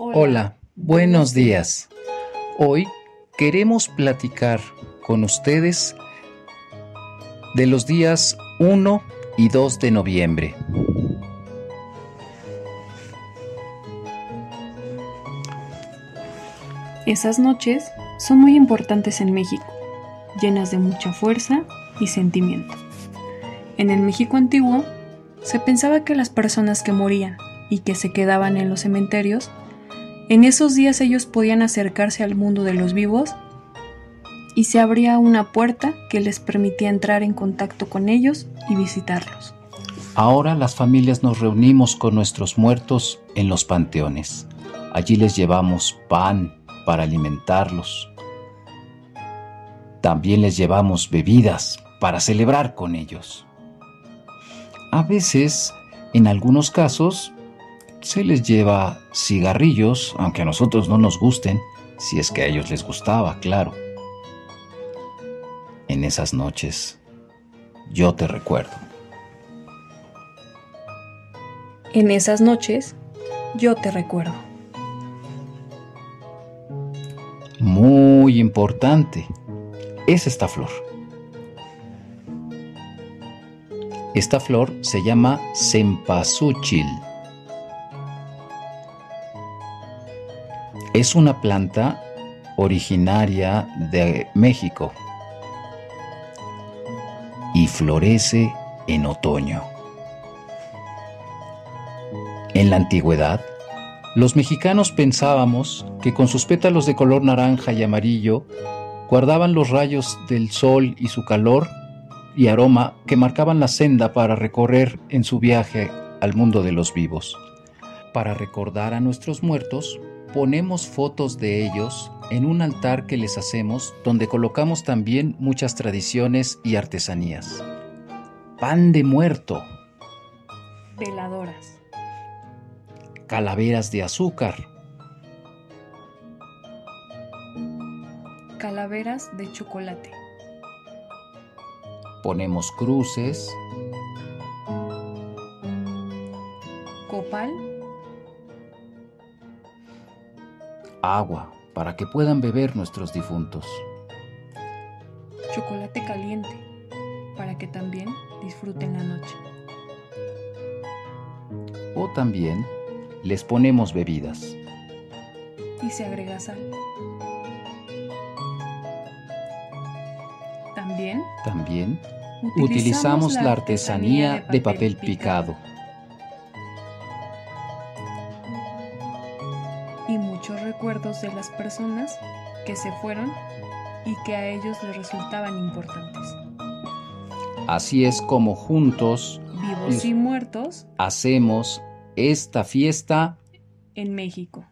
Hola, buenos días. Hoy queremos platicar con ustedes de los días 1 y 2 de noviembre. Esas noches son muy importantes en México, llenas de mucha fuerza y sentimiento. En el México antiguo, se pensaba que las personas que morían y que se quedaban en los cementerios, en esos días ellos podían acercarse al mundo de los vivos y se abría una puerta que les permitía entrar en contacto con ellos y visitarlos. Ahora las familias nos reunimos con nuestros muertos en los panteones. Allí les llevamos pan para alimentarlos. También les llevamos bebidas para celebrar con ellos. A veces, en algunos casos, se les lleva cigarrillos, aunque a nosotros no nos gusten, si es que a ellos les gustaba, claro. En esas noches, yo te recuerdo. En esas noches, yo te recuerdo. Muy importante es esta flor. Esta flor se llama cempasúchil. Es una planta originaria de México y florece en otoño. En la antigüedad, los mexicanos pensábamos que con sus pétalos de color naranja y amarillo guardaban los rayos del sol y su calor y aroma que marcaban la senda para recorrer en su viaje al mundo de los vivos. Para recordar a nuestros muertos, ponemos fotos de ellos en un altar que les hacemos donde colocamos también muchas tradiciones y artesanías. Pan de muerto. Veladoras. Calaveras de azúcar. Calaveras de chocolate. Ponemos cruces. Copal agua para que puedan beber nuestros difuntos. Chocolate caliente para que también disfruten la noche. O también les ponemos bebidas. Y se agrega sal. También, También utilizamos, la artesanía de papel picado y muchos recuerdos de las personas que se fueron y que a ellos les resultaban importantes. Así es como juntos, Vivos y muertos, hacemos esta fiesta en México.